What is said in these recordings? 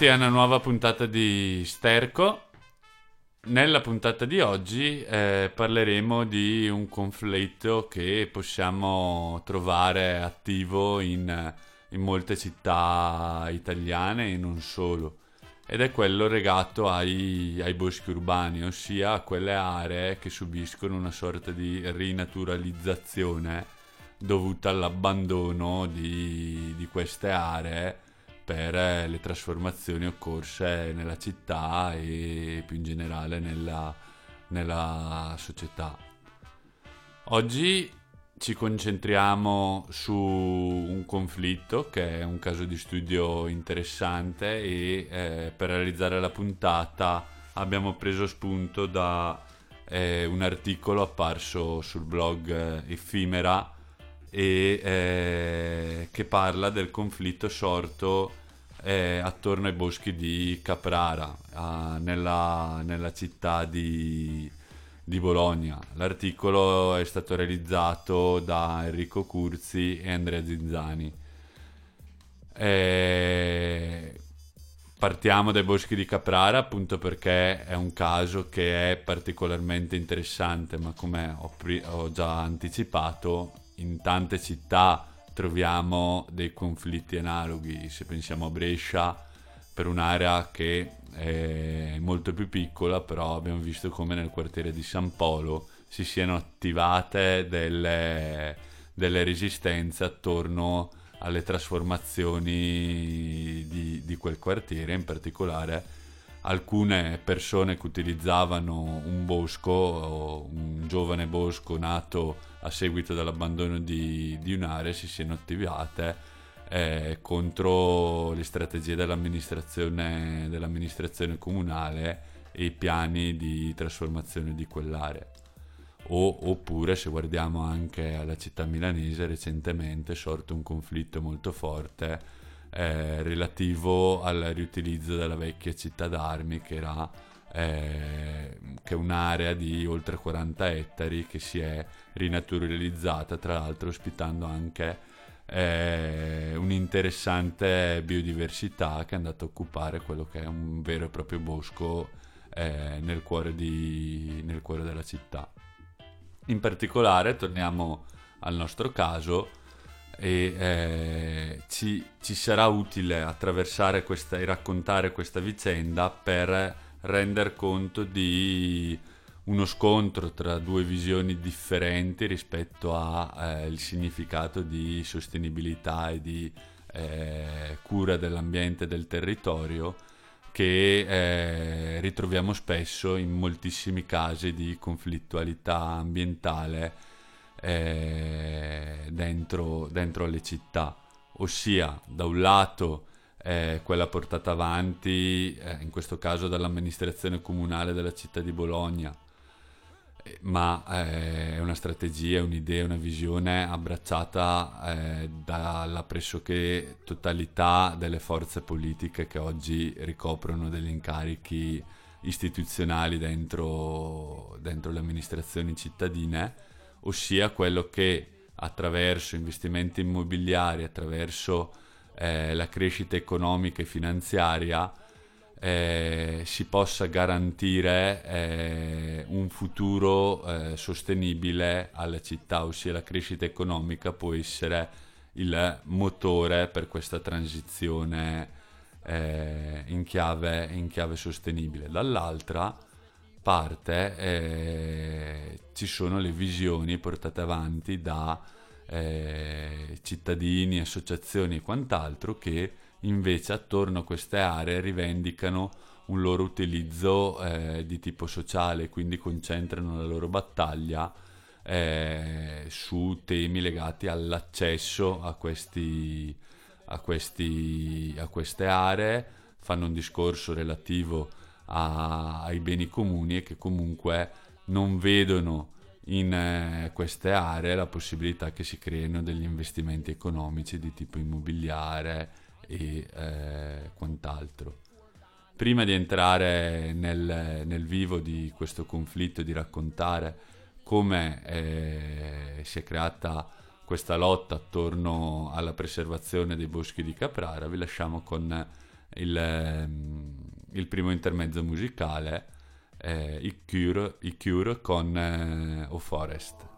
Benvenuti a una nuova puntata di Sterco. Nella puntata di oggi eh, parleremo di un conflitto che possiamo trovare attivo in, in, molte città italiane e non solo, ed è quello legato ai, ai boschi urbani, ossia a quelle aree che subiscono una sorta di rinaturalizzazione dovuta all'abbandono di, di queste aree per le trasformazioni occorse nella città e più in generale nella, nella società. Oggi ci concentriamo su un conflitto che è un caso di studio interessante e eh, per realizzare la puntata abbiamo preso spunto da eh, un articolo apparso sul blog eh, Effimera e eh, che parla del conflitto sorto eh, attorno ai boschi di Caprara, eh, nella, nella, città di, di, Bologna. L'articolo è stato realizzato da Enrico Curzi e Andrea Zinzani. Eh, partiamo dai boschi di Caprara appunto perché è un caso che è particolarmente interessante, ma come ho, pri- ho già anticipato, in tante città troviamo dei conflitti analoghi. Se pensiamo a Brescia, per un'area che è molto più piccola, però abbiamo visto come nel quartiere di San Polo si siano attivate delle, delle resistenze attorno alle trasformazioni di, di quel quartiere, in particolare alcune persone che utilizzavano un bosco, un giovane bosco nato a seguito dell'abbandono di, di un'area si siano attivate eh, contro le strategie dell'amministrazione, dell'amministrazione comunale e i piani di trasformazione di quell'area. O, oppure se guardiamo anche alla città milanese recentemente è sorto un conflitto molto forte eh, relativo al riutilizzo della vecchia città d'armi che era eh, che è un'area di oltre 40 ettari che si è rinaturalizzata, tra l'altro ospitando anche eh, un'interessante biodiversità che è andata a occupare quello che è un vero e proprio bosco eh, nel, cuore di, nel cuore della città. In particolare, torniamo al nostro caso, e eh, ci, ci, sarà utile attraversare questa e raccontare questa vicenda per render conto di uno scontro tra due visioni differenti rispetto al eh, significato di sostenibilità e di eh, cura dell'ambiente e del territorio che eh, ritroviamo spesso in moltissimi casi di conflittualità ambientale eh, dentro, dentro le città, ossia da un lato eh, quella portata avanti, eh, in questo caso dall'amministrazione comunale della città di Bologna, eh, ma eh, è una strategia, un'idea, una visione abbracciata eh, dalla pressoché totalità delle forze politiche che oggi ricoprono degli incarichi istituzionali dentro, dentro le amministrazioni cittadine, ossia quello che attraverso investimenti immobiliari, attraverso eh, la crescita economica e finanziaria eh, si possa garantire eh, un futuro eh, sostenibile alla città, ossia la crescita economica può essere il motore per questa transizione eh, in chiave, in, chiave, sostenibile. Dall'altra parte eh, ci sono le visioni portate avanti da eh, cittadini, associazioni e quant'altro che invece attorno a queste aree rivendicano un loro utilizzo eh, di tipo sociale, quindi concentrano la loro battaglia eh, su temi legati all'accesso a, questi, a, questi, a queste aree, fanno un discorso relativo a, ai beni comuni e che comunque non vedono in eh, queste aree la possibilità che si creino degli investimenti economici di tipo immobiliare e eh, quant'altro. Prima di entrare nel, nel, vivo di questo conflitto, di raccontare come eh, si è creata questa lotta attorno alla preservazione dei boschi di Caprara, vi lasciamo con il, ehm, il primo intermezzo musicale eh, i, Cure, i Cure con eh, O Forest.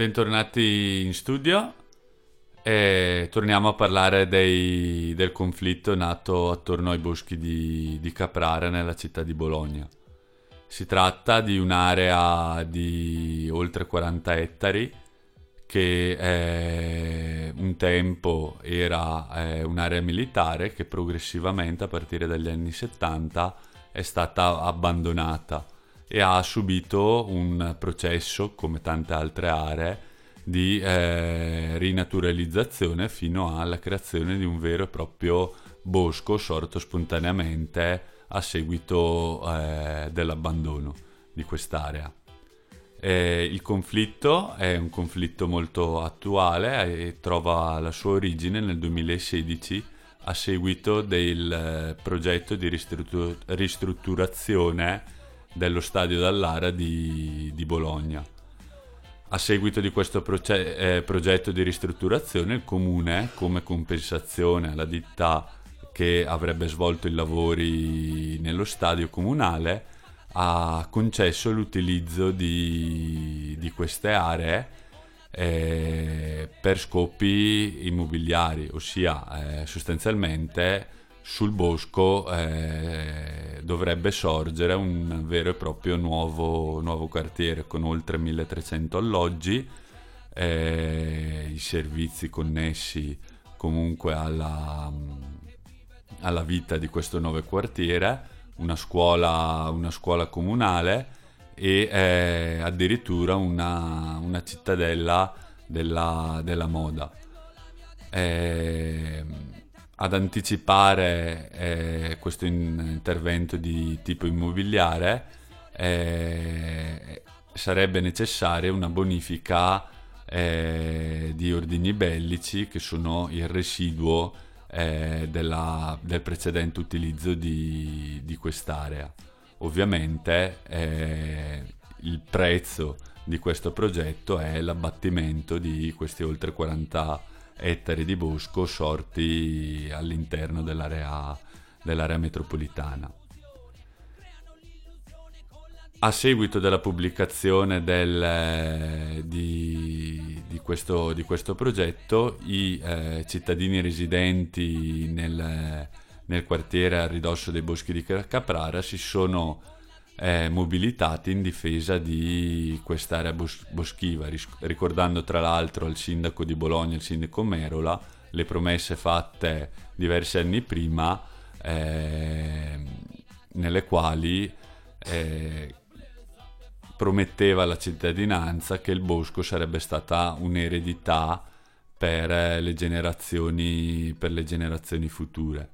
Bentornati in studio e torniamo a parlare dei, del conflitto nato attorno ai boschi di, di Caprara nella città di Bologna. Si tratta di un'area di oltre 40 ettari che eh, un tempo era eh, un'area militare che progressivamente a partire dagli anni 70 è stata abbandonata e ha subito un processo, come tante altre aree, di eh, rinaturalizzazione fino alla creazione di un vero e proprio bosco sorto spontaneamente a seguito eh, dell'abbandono di quest'area. Eh, il conflitto è un conflitto molto attuale e trova la sua origine nel 2016 a seguito del eh, progetto di ristrutturazione dello stadio Dallara di, di Bologna. A seguito di questo proce- eh, progetto di ristrutturazione, il comune, come compensazione alla ditta che avrebbe svolto i lavori nello stadio comunale, ha concesso l'utilizzo di, di queste aree eh, per scopi immobiliari, ossia eh, sostanzialmente sul bosco eh, dovrebbe sorgere un vero e proprio nuovo, nuovo quartiere con oltre 1300 alloggi, eh, i servizi connessi comunque alla, alla, vita di questo nuovo quartiere, una scuola, una scuola comunale e eh, addirittura una, una cittadella della, della moda. Eh, ad anticipare eh, questo in- intervento di tipo immobiliare eh, sarebbe necessaria una bonifica eh, di ordini bellici che sono il residuo eh, della, del precedente utilizzo di, di quest'area. Ovviamente eh, il prezzo di questo progetto è l'abbattimento di questi oltre 40 ettari di bosco sorti all'interno dell'area, dell'area metropolitana. A seguito della pubblicazione del, di, di, questo, di, questo, progetto, i eh, cittadini residenti nel, nel, quartiere a ridosso dei boschi di Caprara si sono eh, mobilitati in difesa di quest'area bos- boschiva, ricordando tra l'altro al sindaco di Bologna, il sindaco Merola, le promesse fatte diversi anni prima, eh, nelle quali eh, prometteva alla cittadinanza che il bosco sarebbe stata un'eredità per le generazioni, per le generazioni future.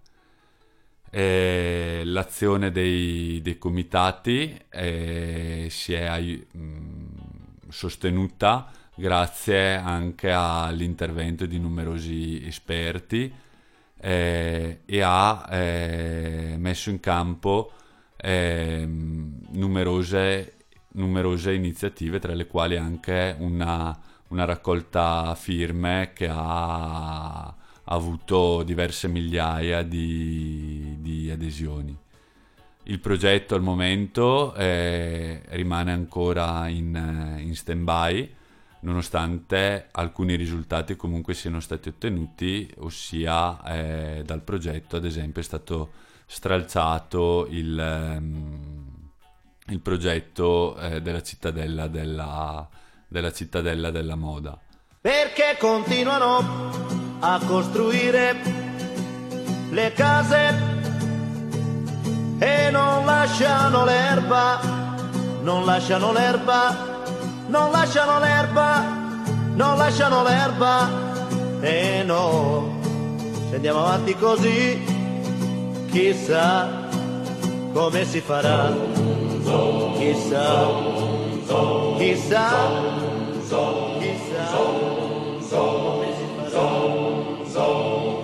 Eh, l'azione dei, dei comitati eh, si è mh, mm, sostenuta grazie anche all'intervento di numerosi esperti eh, e ha eh, messo in campo ehm, numerose, numerose, iniziative, tra le quali anche una, una raccolta firme che ha ha avuto diverse migliaia di, di adesioni. Il progetto al momento eh, rimane ancora in, in stand-by, nonostante alcuni risultati comunque siano stati ottenuti, ossia eh, dal progetto ad esempio è stato stralciato il, um, il progetto eh, della, cittadella della, della cittadella della moda. Perché continuano a costruire le case e non lasciano l'erba, non lasciano l'erba, non lasciano l'erba, non lasciano l'erba e no, se andiamo avanti così, chissà come si farà, chissà, chissà, chissà.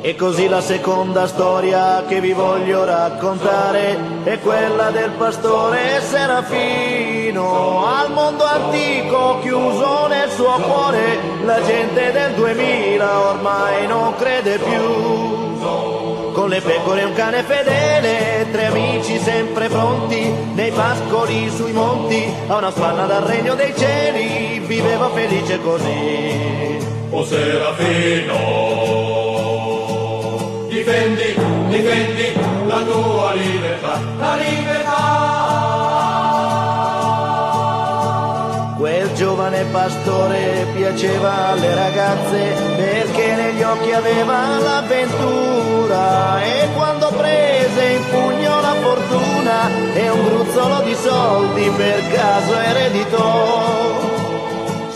E così la seconda storia che vi voglio raccontare è quella del pastore Serafino, al mondo antico chiuso nel suo cuore, la gente del 2000 ormai non crede più con le pecore un cane fedele, tre amici sempre pronti, nei pascoli sui monti, a una spanna dal regno dei cieli, viveva felice così. O Serafino, difendi, difendi la tua libertà, la libertà. Quel giovane pastore piaceva alle ragazze perché negli occhi aveva l'avventura e quando prese in pugno la fortuna e un gruzzolo di soldi per caso ereditò.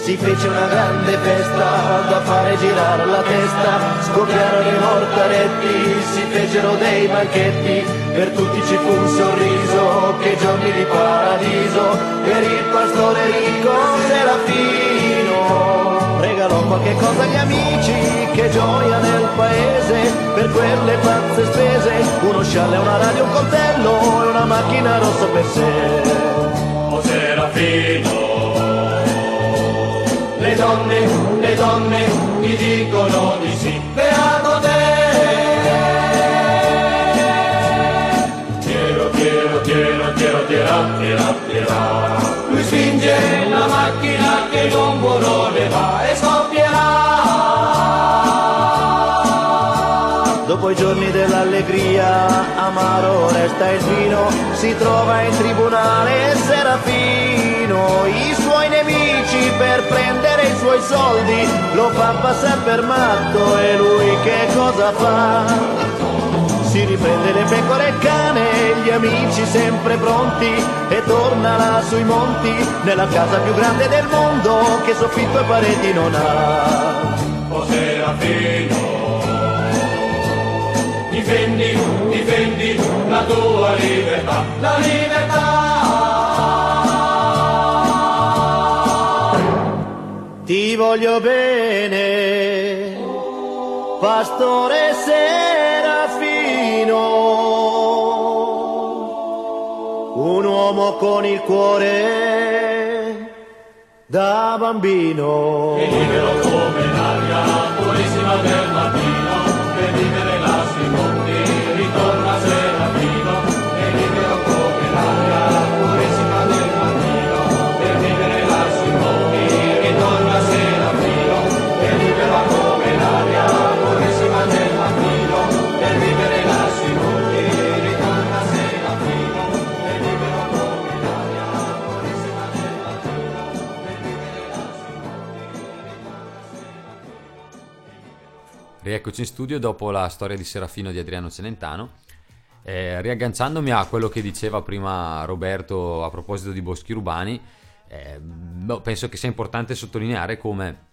Si fece una grande festa da fare girare la testa, scoppiarono i mortaretti, si fecero dei banchetti, per tutti ci fu un sorriso, che giorni di paradiso, per il pastore ricco Serafino. Regalò qualche cosa agli amici, che gioia nel paese, per quelle pazze spese, uno scialle, una radio, un coltello e una macchina rossa per sé. O Serafino, le donne, le donne ti dicono di sì, beato te. Tiero, tiero, tiero, tiero, tiera, tiera, tiera. Lui spinge la macchina che non ne va e scoppierà. Dopo i giorni dell'allegria, amaro resta il vino, si trova in tribunale Serafino, i suoi nemici per prendere suoi soldi lo fa passare per matto e lui che cosa fa? Si riprende le pecore e cane, gli amici sempre pronti e torna là sui monti, nella casa più grande del mondo che soffitto e pareti non ha. O Serafino, difendi, difendi la tua libertà, la libertà. Ti voglio bene, pastore Serafino, un uomo con il cuore da bambino. E libero come l'aria purissima del mattino, Rieccoci in studio dopo la storia di Serafino di Adriano Celentano. Eh, riagganciandomi a quello che diceva prima Roberto a proposito di boschi urbani, eh, boh, penso che sia importante sottolineare come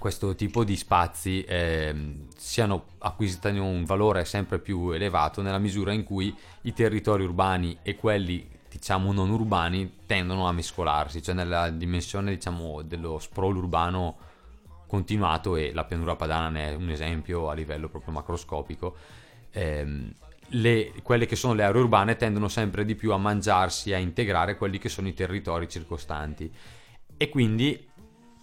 questo tipo di spazi ehm, siano acquisiti un valore sempre più elevato nella misura in cui i territori urbani e quelli diciamo non urbani tendono a mescolarsi, cioè nella dimensione diciamo dello sprawl urbano continuato e la pianura padana ne è un esempio a livello proprio macroscopico. ehm, le- quelle che sono le aree urbane tendono sempre di più a mangiarsi, a integrare quelli che sono i territori circostanti e quindi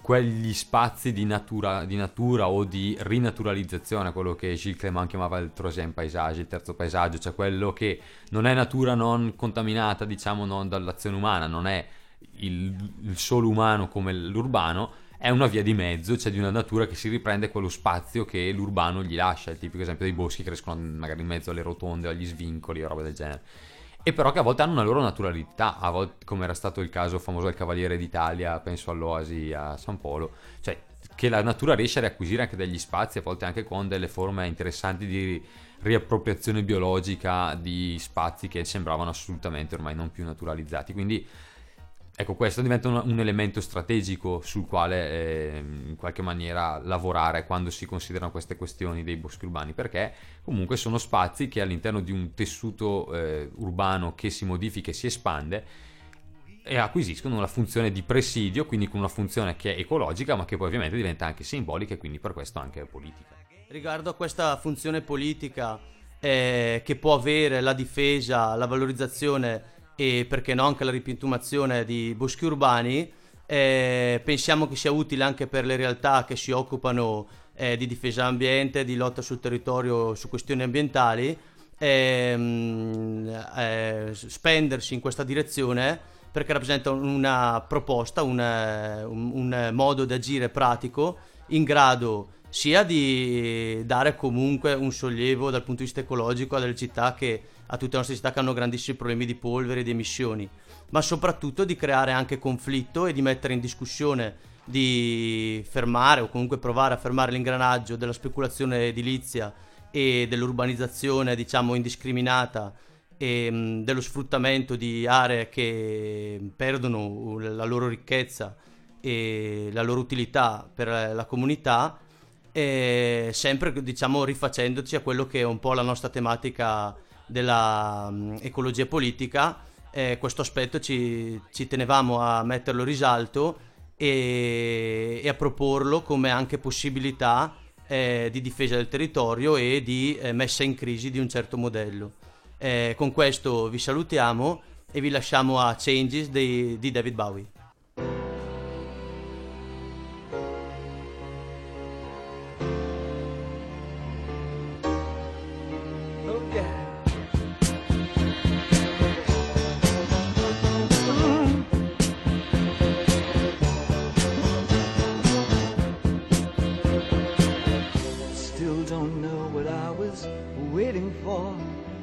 quegli spazi di natura, di natura o di rinaturalizzazione, quello che Gilles Clément chiamava il troisième paesaggio, il terzo paesaggio, cioè quello che non è natura non contaminata, diciamo non dall'azione umana, non è il, il solo umano come l'urbano, è una via di mezzo, cioè di una natura che si riprende quello spazio che l'urbano gli lascia, il tipico esempio dei boschi che crescono magari in mezzo alle rotonde, agli svincoli o roba del genere. E però che a volte hanno una loro naturalità, a volte, come era stato il caso famoso del Cavaliere d'Italia, penso all'Oasi a San Polo, cioè che la natura riesce a riacquisire anche degli spazi, a volte anche con delle forme interessanti di riappropriazione biologica di spazi che sembravano assolutamente ormai non più naturalizzati. Quindi ecco, questo diventa un, un elemento strategico sul quale eh, in qualche maniera lavorare quando si considerano queste questioni dei boschi urbani, perché comunque sono spazi che all'interno di un tessuto eh, urbano che si modifica e si espande e acquisiscono una funzione di presidio, quindi con una funzione che è ecologica, ma che poi ovviamente diventa anche simbolica e quindi per questo anche politica. Riguardo a questa funzione politica eh, che può avere la difesa, la valorizzazione e perché no anche la ripiantumazione di boschi urbani, eh, pensiamo che sia utile anche per le realtà che si occupano eh, di difesa ambiente, di lotta sul territorio su questioni ambientali, ehm, eh, spendersi in questa direzione perché rappresenta una proposta, un, un, un modo di agire pratico in grado sia di dare comunque un sollievo dal punto di vista ecologico a delle città che a tutte le nostre città che hanno grandissimi problemi di polvere e di emissioni, ma soprattutto di creare anche conflitto e di mettere in discussione di fermare o comunque provare a fermare l'ingranaggio della speculazione edilizia e dell'urbanizzazione diciamo indiscriminata e mh, dello sfruttamento di aree che perdono la loro ricchezza e la loro utilità per la comunità e sempre diciamo rifacendoci a quello che è un po' la nostra tematica della um, ecologia politica eh, questo aspetto ci, ci, tenevamo a metterlo in risalto e, e a proporlo come anche possibilità eh, di difesa del territorio e di eh, messa in crisi di un certo modello. Eh, con questo vi salutiamo e vi lasciamo a Changes di, di David Bowie.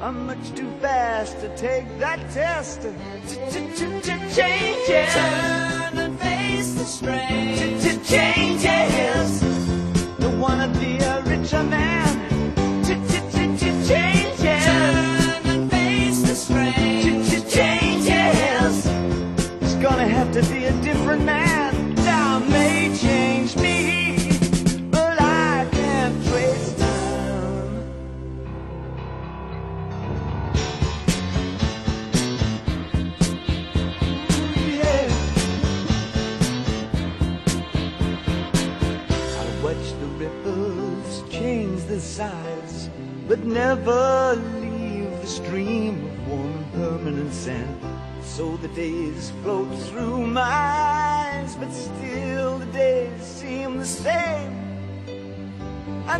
I'm much too fast to take that test. Changes. Turn and face the strain. Changes. Don't wanna be a richer man. Changes. Turn and face the strain. Changes. It's gonna have to be a different man.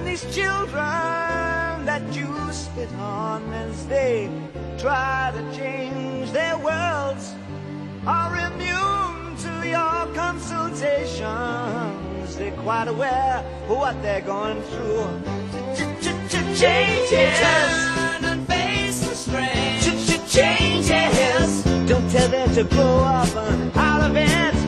These children that you spit on as they try to change their worlds are immune to your consultations. They're quite aware of what they're going through. Changes. Turn and face the strain. Changes. Don't tell them to grow up and out of it.